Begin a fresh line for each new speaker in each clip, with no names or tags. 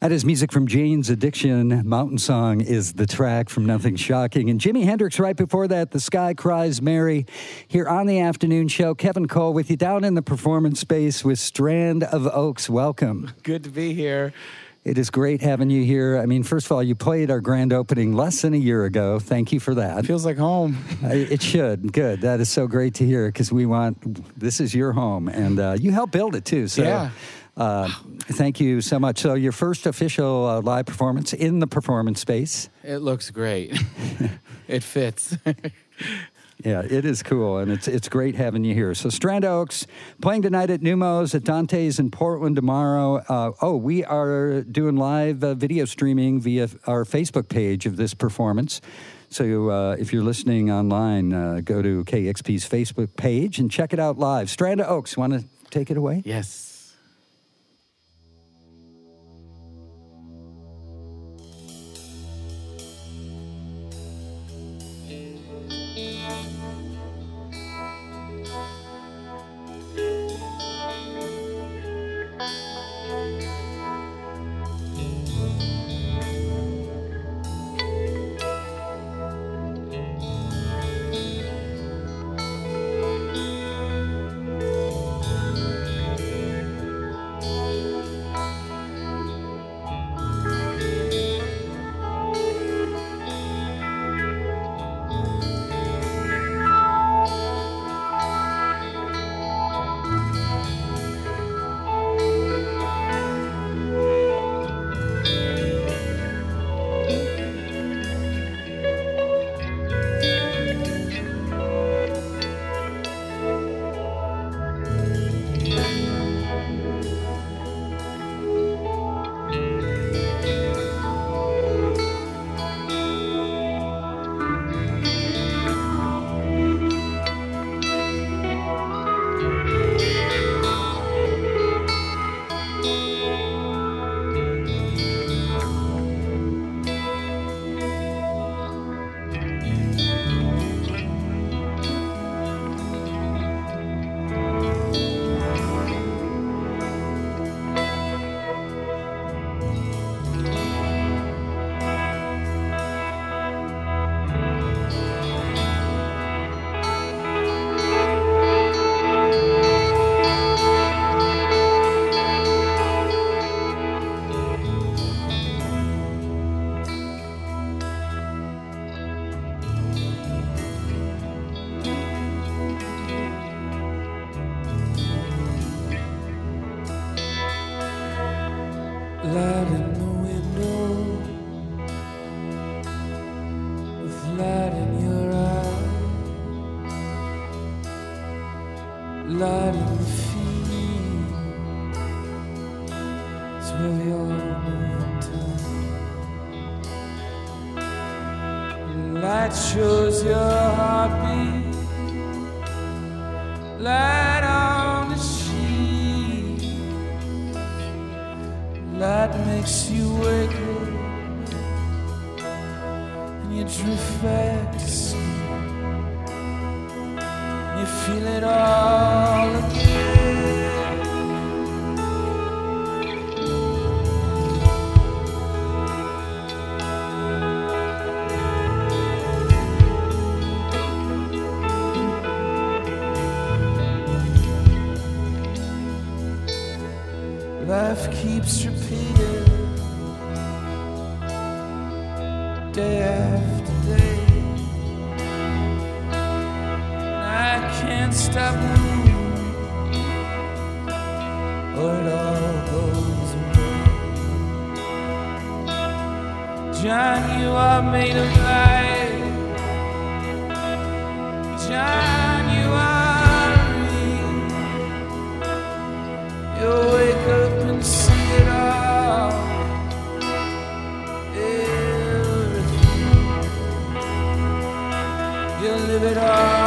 That is music from Jane's Addiction. Mountain Song is the track from Nothing Shocking. And Jimi Hendrix right before that, The Sky Cries Mary. Here on the afternoon show, Kevin Cole with you down in the performance space with Strand of Oaks. Welcome.
Good to be here.
It is great having you here. I mean, first of all, you played our grand opening less than a year ago. Thank you for that.
Feels like home.
Uh, it should. Good. That is so great to hear because we want this is your home and uh, you helped build it too. So
Yeah.
Uh, thank you so much. So, your first official uh, live performance in the performance space.
It looks great. it fits.
Yeah, it is cool, and it's it's great having you here. So, Strand Oaks playing tonight at Neumos, at Dante's in Portland tomorrow. Uh, oh, we are doing live uh, video streaming via our Facebook page of this performance. So, uh, if you're listening online, uh, go to KEXP's Facebook page and check it out live. Strand Oaks, want to take it away?
yes. Day after day. I can't stop moving, or it all goes away. John, you are made of light. John, it all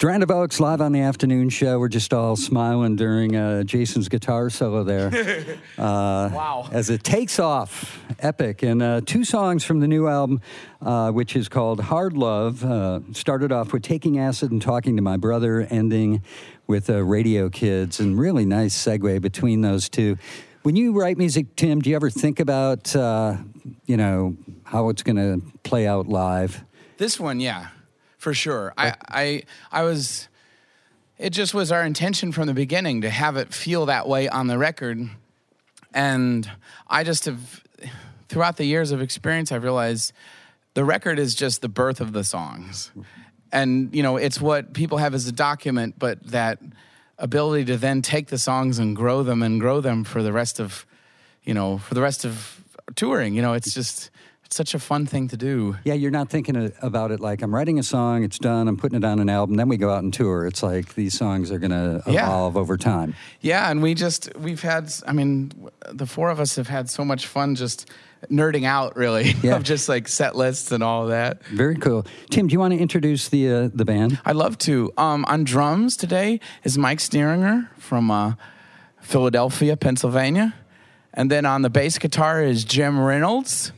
Strand of Oaks live on the afternoon show. We're just all smiling during uh, Jason's guitar solo there. Uh,
Wow.
As it takes off, epic. And uh, two songs from the new album, uh, which is called Hard Love. Uh, started off with Taking Acid and Talking to My Brother, ending with uh, Radio Kids, and really nice segue between those two. When you write music, Tim, do you ever think about, uh, you know, how it's going to play out live?
This one, yeah, for sure. I, I, I was. It just was our intention from the beginning to have it feel that way on the record, and I just have, throughout the years of experience, I've realized the record is just the birth of the songs, and you know it's what people have as a document, but that ability to then take the songs and grow them and grow them for the rest of, you know, for the rest of touring. You know, it's just it's such a fun thing to do.
Yeah, you're not thinking about it like I'm writing a song, it's done, I'm putting it on an album, then we go out and tour. It's like these songs are going to
Yeah.
evolve over time.
Yeah, and we just we've had I mean the four of us have had so much fun just nerding out really
Yeah.
of just like set lists and all that.
Very cool. Tim, do you want to introduce the uh, the band?
I'd love to. Um, on drums today is Mike Sneeringer from uh, Philadelphia, Pennsylvania. And then on the bass guitar is Jim Reynolds,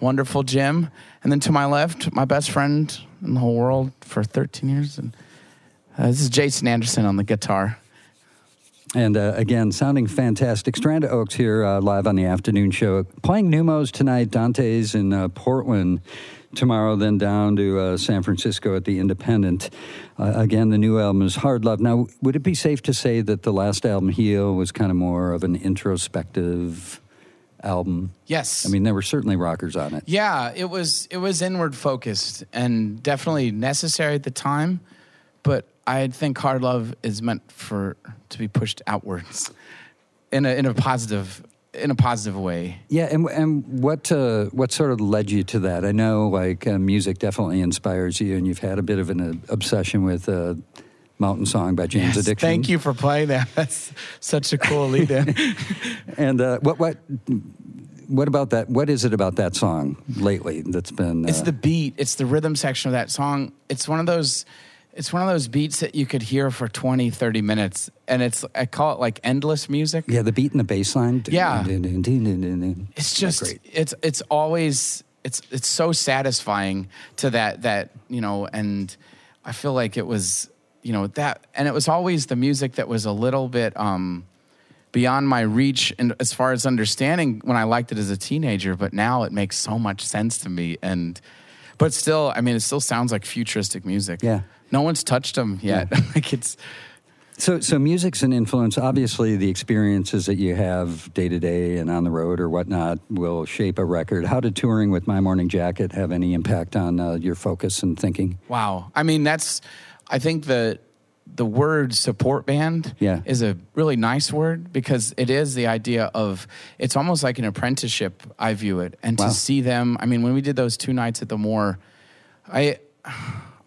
wonderful Jim. And then to my left, my best friend in the whole world for 13 years. And uh, this is Jason Anderson on the guitar.
And uh, again, sounding fantastic. Strand Oaks here uh, live on the afternoon show. Playing Neumos tonight, Dante's in uh, Portland tomorrow, then down to uh, San Francisco at the Independent. Uh, again, the new album is Hard Love. Now, would it be safe to say that the last album, Heal, was kind of more of an introspective album?
Yes.
I mean, there were certainly rockers on it.
Yeah, it was it was inward focused and definitely necessary at the time, but I think hard love is meant for to be pushed outwards in a in a positive in a positive way.
Yeah, and and what uh, what sort of led you to that? I know like uh, music definitely inspires you, and you've had a bit of an uh, obsession with uh, Mountain Song by James
Yes,
Addiction.
Thank you for playing that. That's such a cool lead in.
And uh, what what what about that? What is it about that song lately that's been? Uh,
It's the beat. It's the rhythm section of that song. It's one of those it's one of those beats that you could hear for 20, 30 minutes and it's I call it like endless music.
yeah, the beat and the bass line.
Yeah.
It's
it's just
great.
it's it's always it's it's so satisfying to that that you know and i feel like it was you know that and it was always the music that was a little bit um beyond my reach and as far as understanding when i liked it as a teenager but now it makes so much sense to me and but still i mean it still sounds like futuristic music
Yeah.
no one's touched them yet like it's
So, so music's an influence. Obviously, the experiences that you have day to day and on the road or whatnot will shape a record. How did touring with My Morning Jacket have any impact on uh, your focus and thinking?
Wow. I mean, that's, I think the, the word support band
Yeah.
is a really nice word because it is the idea of, it's almost like an apprenticeship, I view it. And
Wow.
to see them, I mean, when we did those two nights at the Moore, I,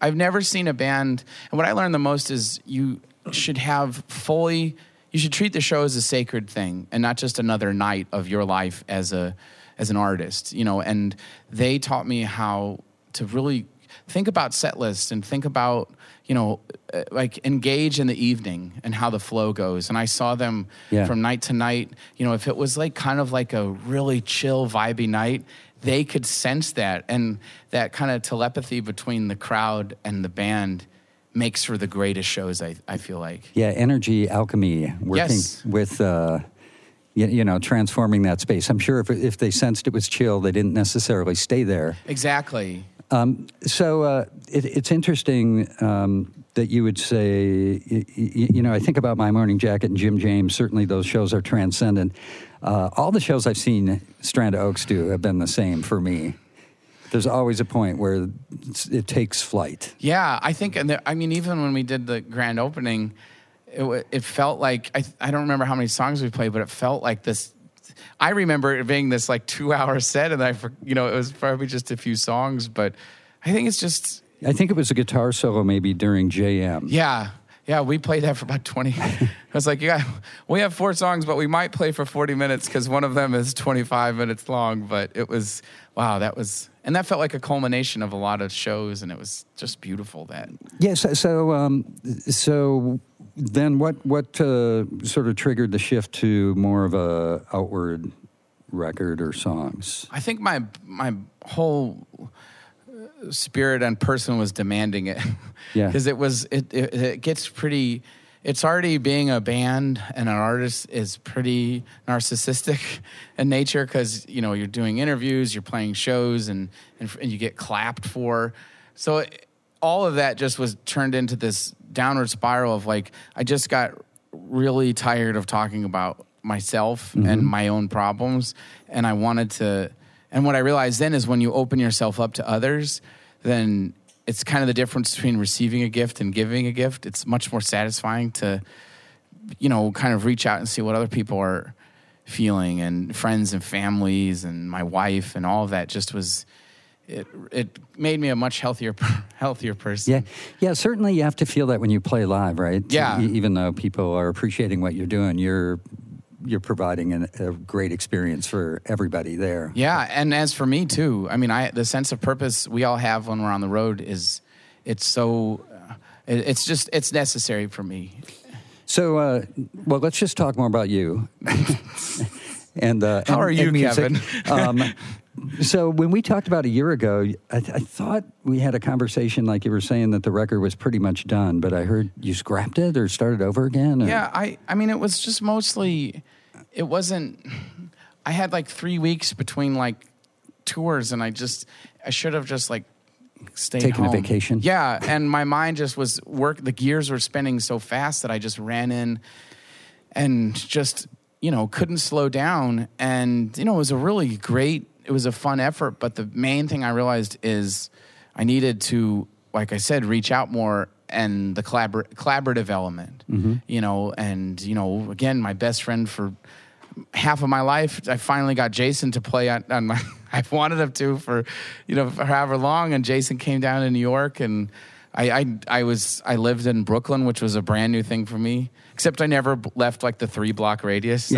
I've never seen a band, and what I learned the most is you should have fully, you should treat the show as a sacred thing and not just another night of your life as a, as an artist, you know. And they taught me how to really think about set lists and think about, you know, uh, like engage in the evening and how the flow goes. And I saw them
Yeah.
from night to night. You know, if it was like kind of like a really chill, vibey night, they could sense that. And that kind of telepathy between the crowd and the band makes for the greatest shows, I, I feel like.
Yeah, energy alchemy, working
Yes.
with, uh, you, you know, transforming that space. I'm sure if, if they sensed it was chill, they didn't necessarily stay there.
Exactly.
Um, so uh, it, it's interesting um, that you would say, y- y- you know, I think about My Morning Jacket and Jim James. Certainly, those shows are transcendent. Uh, all the shows I've seen Strand Oaks do have been the same for me. There's always a point where it takes flight.
Yeah, I think, and there, I mean, even when we did the grand opening, it, it felt like I, I don't remember how many songs we played, but it felt like this. I remember it being this like two hour set, and I, you know, it was probably just a few songs, but I think it's just,
I think it was a guitar solo maybe during JM.
yeah, yeah. We played that for about twenty. I was like, yeah, we have four songs, but we might play for forty minutes because one of them is twenty five minutes long. But it was wow, that was and that felt like a culmination of a lot of shows, and it was just beautiful. That
Yeah. So, so, um, so then, what what uh, sort of triggered the shift to more of a outward record or songs?
I think my my whole uh, spirit and person was demanding it.
Yeah.
because it was it, it it gets pretty. It's already being a band and an artist is pretty narcissistic in nature because you know you're doing interviews, you're playing shows, and and, and you get clapped for. So it, all of that just was turned into this downward spiral of like I just got really tired of talking about myself and mm-hmm. my own problems. And I wanted to and what I realized then is when you open yourself up to others then it's kind of the difference between receiving a gift and giving a gift. It's much more satisfying to you know kind of reach out and see what other people are feeling and friends and families and my wife and all of that just was it it made me a much healthier healthier person
Yeah, yeah. Certainly, you have to feel that when you play live, right?
Yeah.
Even though people are appreciating what you're doing, you're you're providing an, a great experience for everybody there.
Yeah, and as for me too, I mean, I the sense of purpose we all have when we're on the road is it's so uh, it, it's just it's necessary for me.
So, uh, well, let's just talk more about you. and uh,
How
and-
are you. Kevin?
um, so, when we talked about a year ago, I, I thought we had a conversation like you were saying that the record was pretty much done, but I heard you scrapped it or started over again. or-
Yeah, I I mean, it was just mostly it wasn't. I had like three weeks between like tours, and I just I should have just like stayed
Taken a vacation?
Yeah, and my mind just was work. The gears were spinning so fast that I just ran in and just you know couldn't slow down and you know it was a really great it was a fun effort but the main thing i realized is i needed to like i said reach out more and the collabor- collaborative element mm-hmm. you know and you know again my best friend for half of my life i finally got jason to play on, on my i've wanted him to for you know for however long and jason came down to new york and I, I I was I lived in Brooklyn, which was a brand new thing for me. Except I never left like the three block radius. So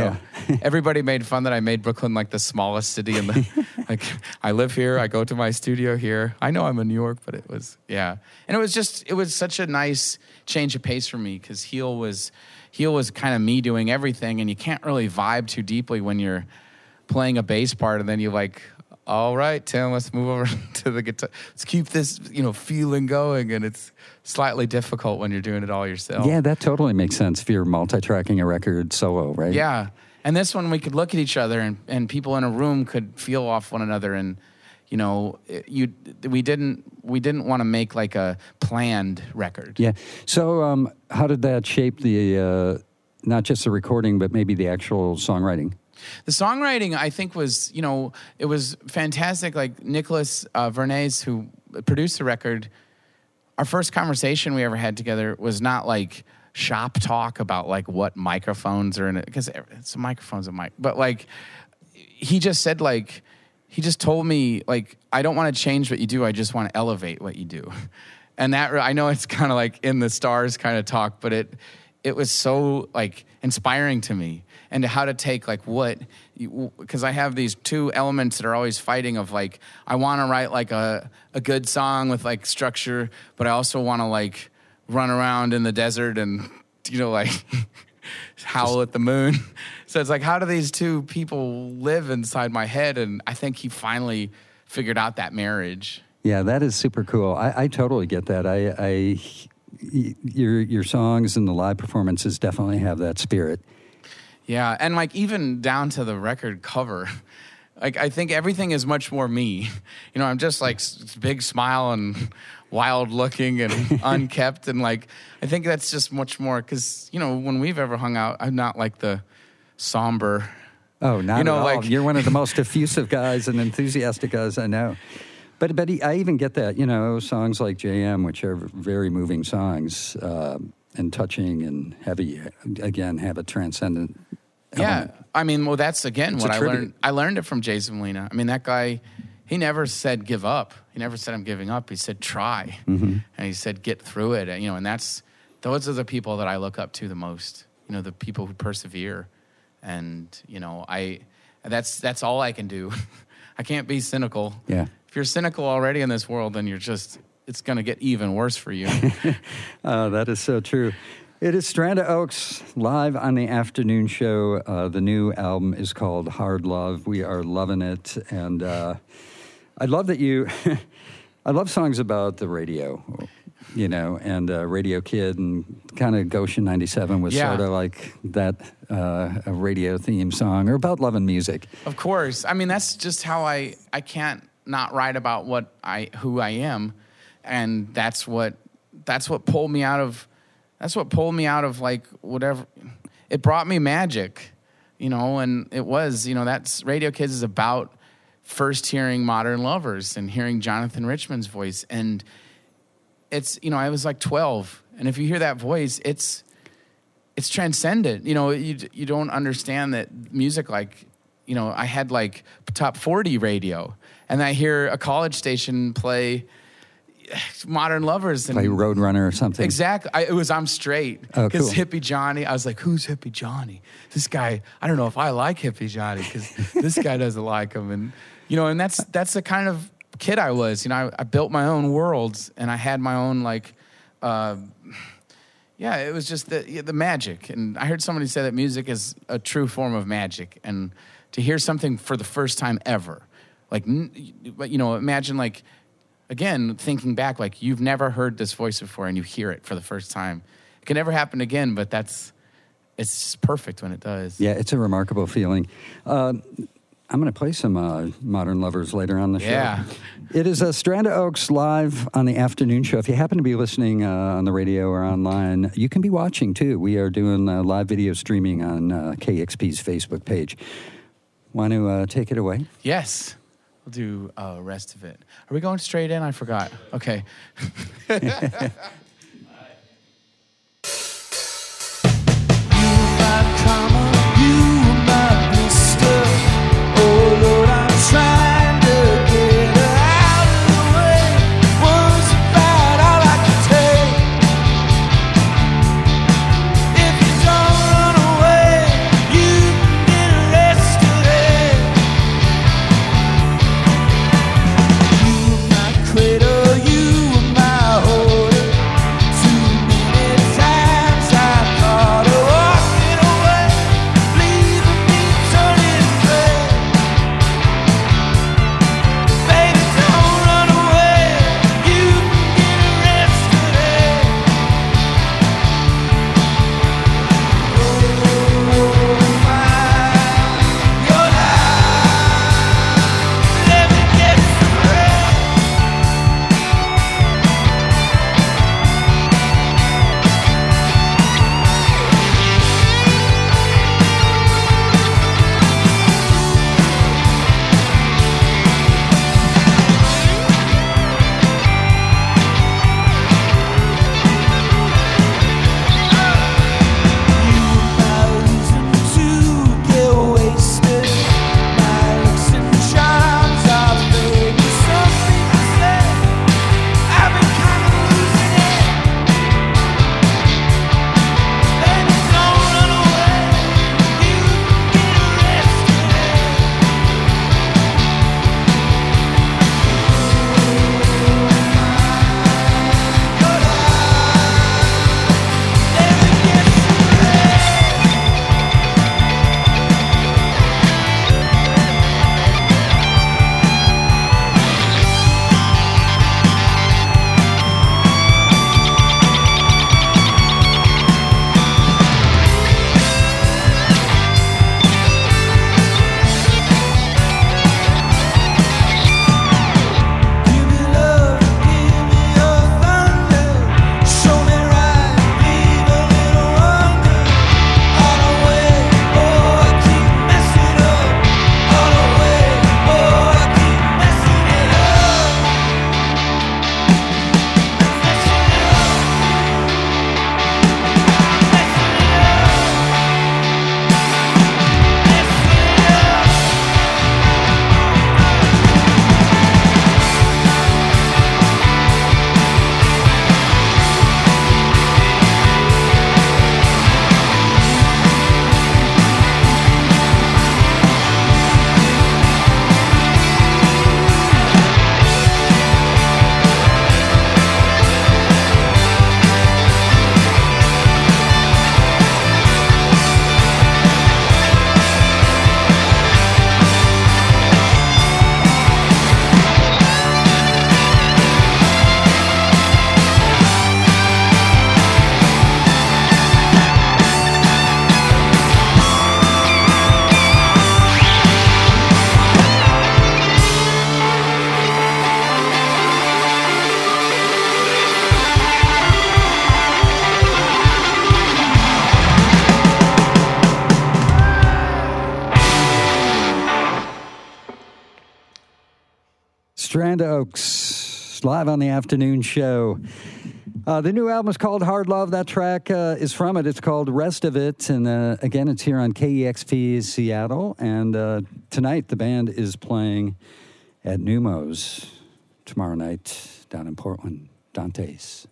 Yeah.
everybody made fun that I made Brooklyn like the smallest city in the like. I live here. I go to my studio here. I know I'm in New York, but it was yeah, and it was just it was such a nice change of pace for me because Heal was Heal was kind of me doing everything, and you can't really vibe too deeply when you're playing a bass part, and then you like all right, Tim, let's move over to the guitar. Let's keep this, you know, feeling going. And it's slightly difficult when you're doing it all yourself.
Yeah, that totally makes sense if you're multi-tracking a record solo, right?
Yeah. And this one, we could look at each other and, and people in a room could feel off one another. And, you know, you, we didn't, we didn't want to make like a planned record.
Yeah. So, um, how did that shape the uh, not just the recording, but maybe the actual songwriting?
The songwriting, I think, was you know it was fantastic. Like Nicholas uh, Vernhes, who produced the record, our first conversation we ever had together was not like shop talk about like what microphones are in it because it's microphone's a mic, but like he just said like he just told me like I don't want to change what you do. I just want to elevate what you do. And that I know it's kind of like in the stars kind of talk, but it it was so like inspiring to me and how to take like what because I have these two elements that are always fighting of like I want to write like a a good song with like structure, but I also want to like run around in the desert and you know like howl at the moon. So it's like, how do these two people live inside my head? And I think he finally figured out that marriage.
Yeah, that is super cool. I, I totally get that. I, I your your songs and the live performances definitely have that spirit.
Yeah, and like even down to the record cover. Like I think everything is much more me. You know, I'm just like s- big smile and wild looking and unkept and like I think that's just much more cuz you know, when we've ever hung out, I'm not like the somber
Oh, not
You know,
at all.
like-
You're one of the most effusive guys and enthusiastic guys I know. But but I even get that. You know, songs like JM, which are very moving songs uh, and touching and heavy, again have a transcendent.
Yeah,
element.
I mean, well, that's again what I learned. I learned it from Jason Molina. I mean, that guy, he never said give up. He never said I'm giving up. He said try,
Mm-hmm.
and he said get through it. And, you know, and that's those are the people that I look up to the most. You know, the people who persevere, and you know, I that's that's all I can do. I can't be cynical.
Yeah.
if you're cynical already in this world, then you're just it's going to get even worse for you.
Uh, that is so true. It is Strand of Oaks live on the afternoon show. Uh, the new album is called Hard Love. We are loving it. And uh, I love that you, I love songs about the radio, you know, and uh, Radio Kid and kind of Goshen 97 was
Yeah.
sort of like that, uh, a radio theme song or about loving music.
Of course. I mean, that's just how I I can't not write about what I who I am, and that's what that's what pulled me out of that's what pulled me out of like whatever. It brought me magic, you know, and it was you know that's Radio Kids is about first hearing Modern Lovers and hearing Jonathan Richman's voice, and it's you know I was like twelve, and if you hear that voice, it's it's transcendent. You know, you you don't understand that music like, you know, I had like top 40 radio and I hear a college station play Modern Lovers and
Play Roadrunner or something.
Exactly. I, it was I'm straight
Oh,
because
cool.
Hippie Johnny. I was like, who's Hippie Johnny? This guy. I don't know if I like Hippie Johnny because this guy doesn't like him, and you know, and that's that's the kind of kid I was. You know, I, I built my own worlds, and I had my own like. Uh, yeah, it was just the yeah, the magic, and I heard somebody say that music is a true form of magic, and to hear something for the first time ever, like, you know, imagine like, again, thinking back, like you've never heard this voice before, and you hear it for the first time. It can never happen again, but that's it's just perfect when it does.
Yeah, it's a remarkable feeling. Uh, I'm going to play some uh, Modern Lovers later on the show.
Yeah.
It is uh, Strand of Oaks live on the afternoon show. If you happen to be listening uh, on the radio or online, you can be watching too. We are doing uh, live video streaming on uh, KEXP's Facebook page. Want to uh, take it away?
Yes. We'll do uh, rest of it. Are we going straight in? I forgot. Okay.
live on the afternoon show. Uh, the new album is called Hard Love. That track uh, is from it. It's called Rest of It. And uh, again, it's here on KEXP Seattle. And uh, tonight, the band is playing at Neumos tomorrow night down in Portland, Dante's.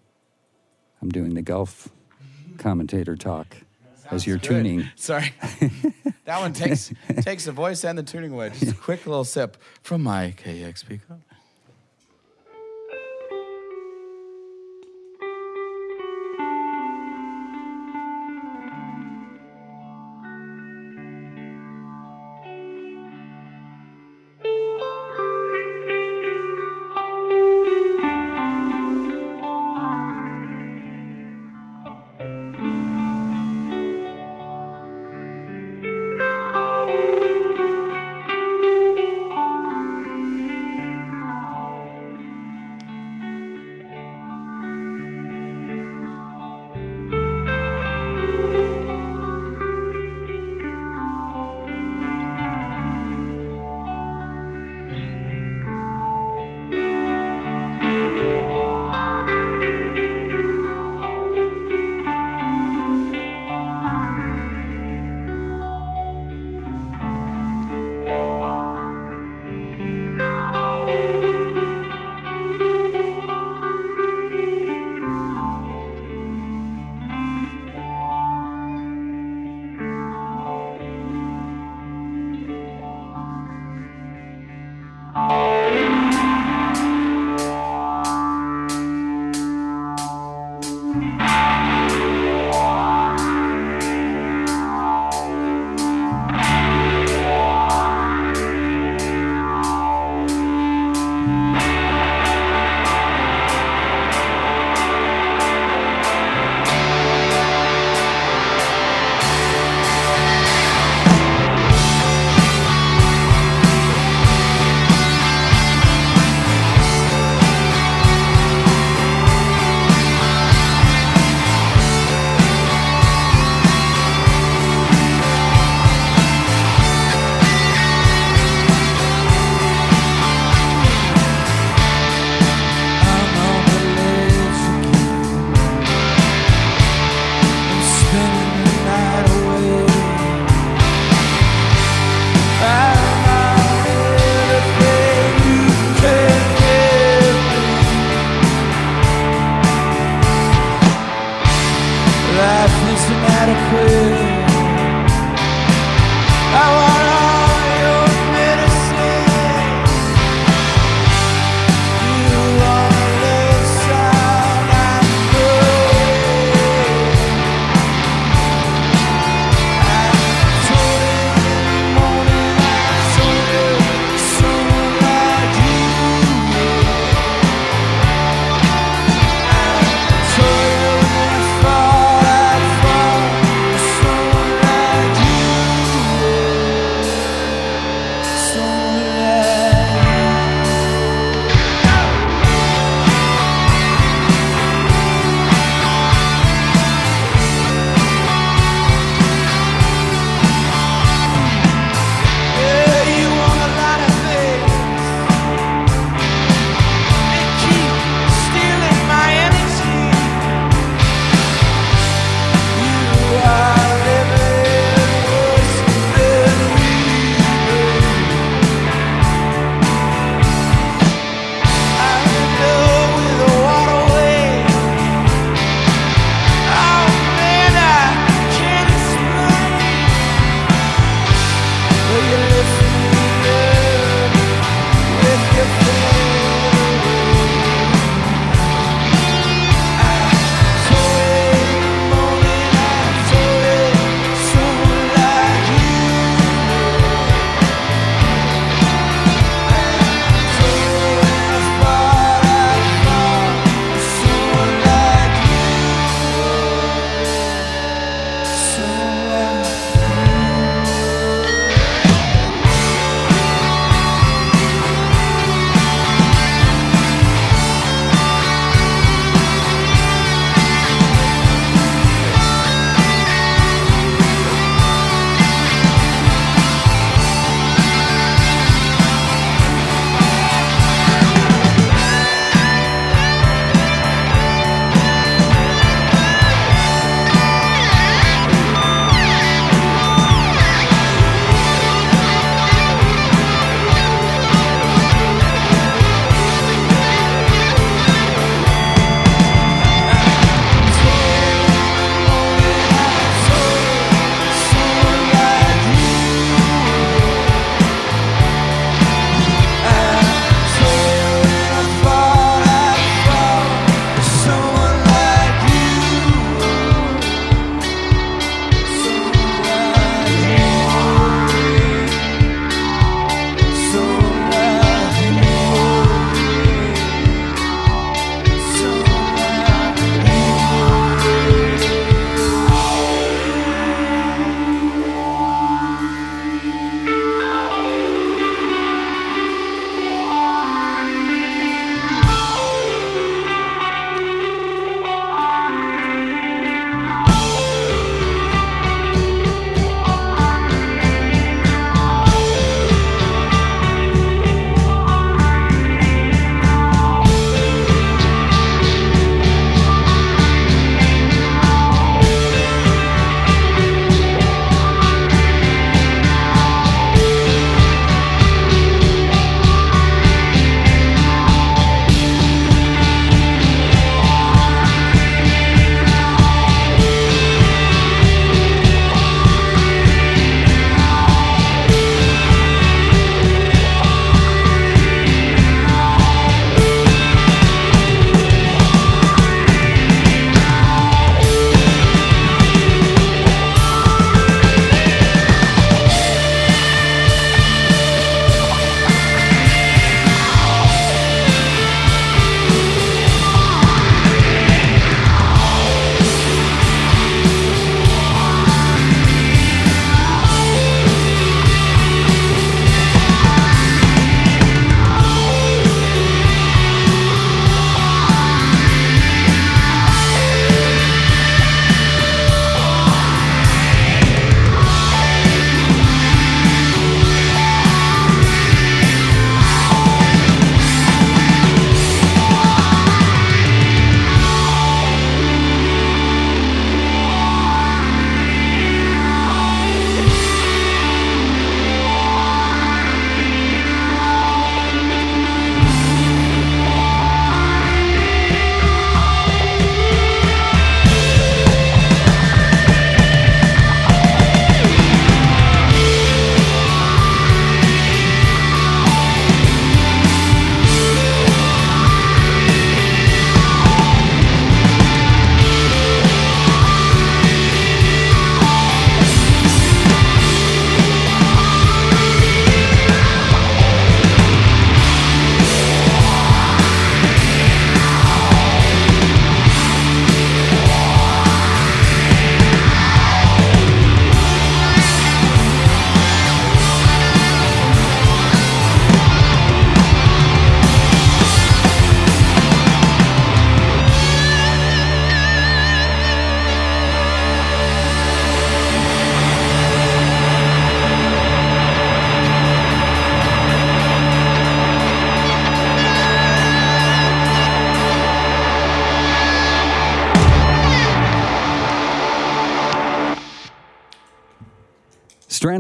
I'm doing the golf commentator talk as you're
Good.
tuning.
Sorry. that one takes takes the voice and the tuning away. Just a quick little sip from my KEXP I
want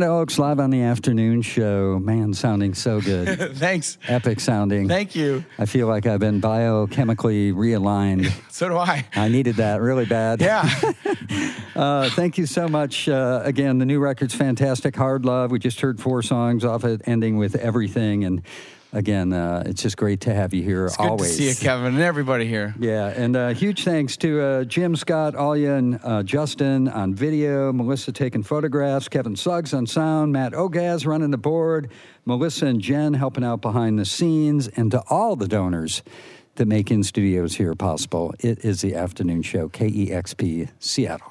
Strand Oaks live on the afternoon show. Man, sounding so good.
Thanks.
Epic sounding.
Thank you.
I feel like I've been biochemically realigned.
So do I.
I needed that really bad.
Yeah.
Uh, thank you so much. Uh, again, the new record's fantastic. Hard Love. We just heard four songs off it, ending with Everything. And again, uh, it's just great to have you here
It's good
always.
to see you, Kevin, and everybody here.
Yeah, and uh, huge thanks to uh, Jim, Scott, Alia, and uh, Justin on video, Melissa taking photographs, Kevin Suggs on sound, Matt Ogaz running the board, Melissa and Jen helping out behind the scenes, and to all the donors that make In Studios here possible. It is the afternoon show, KEXP Seattle.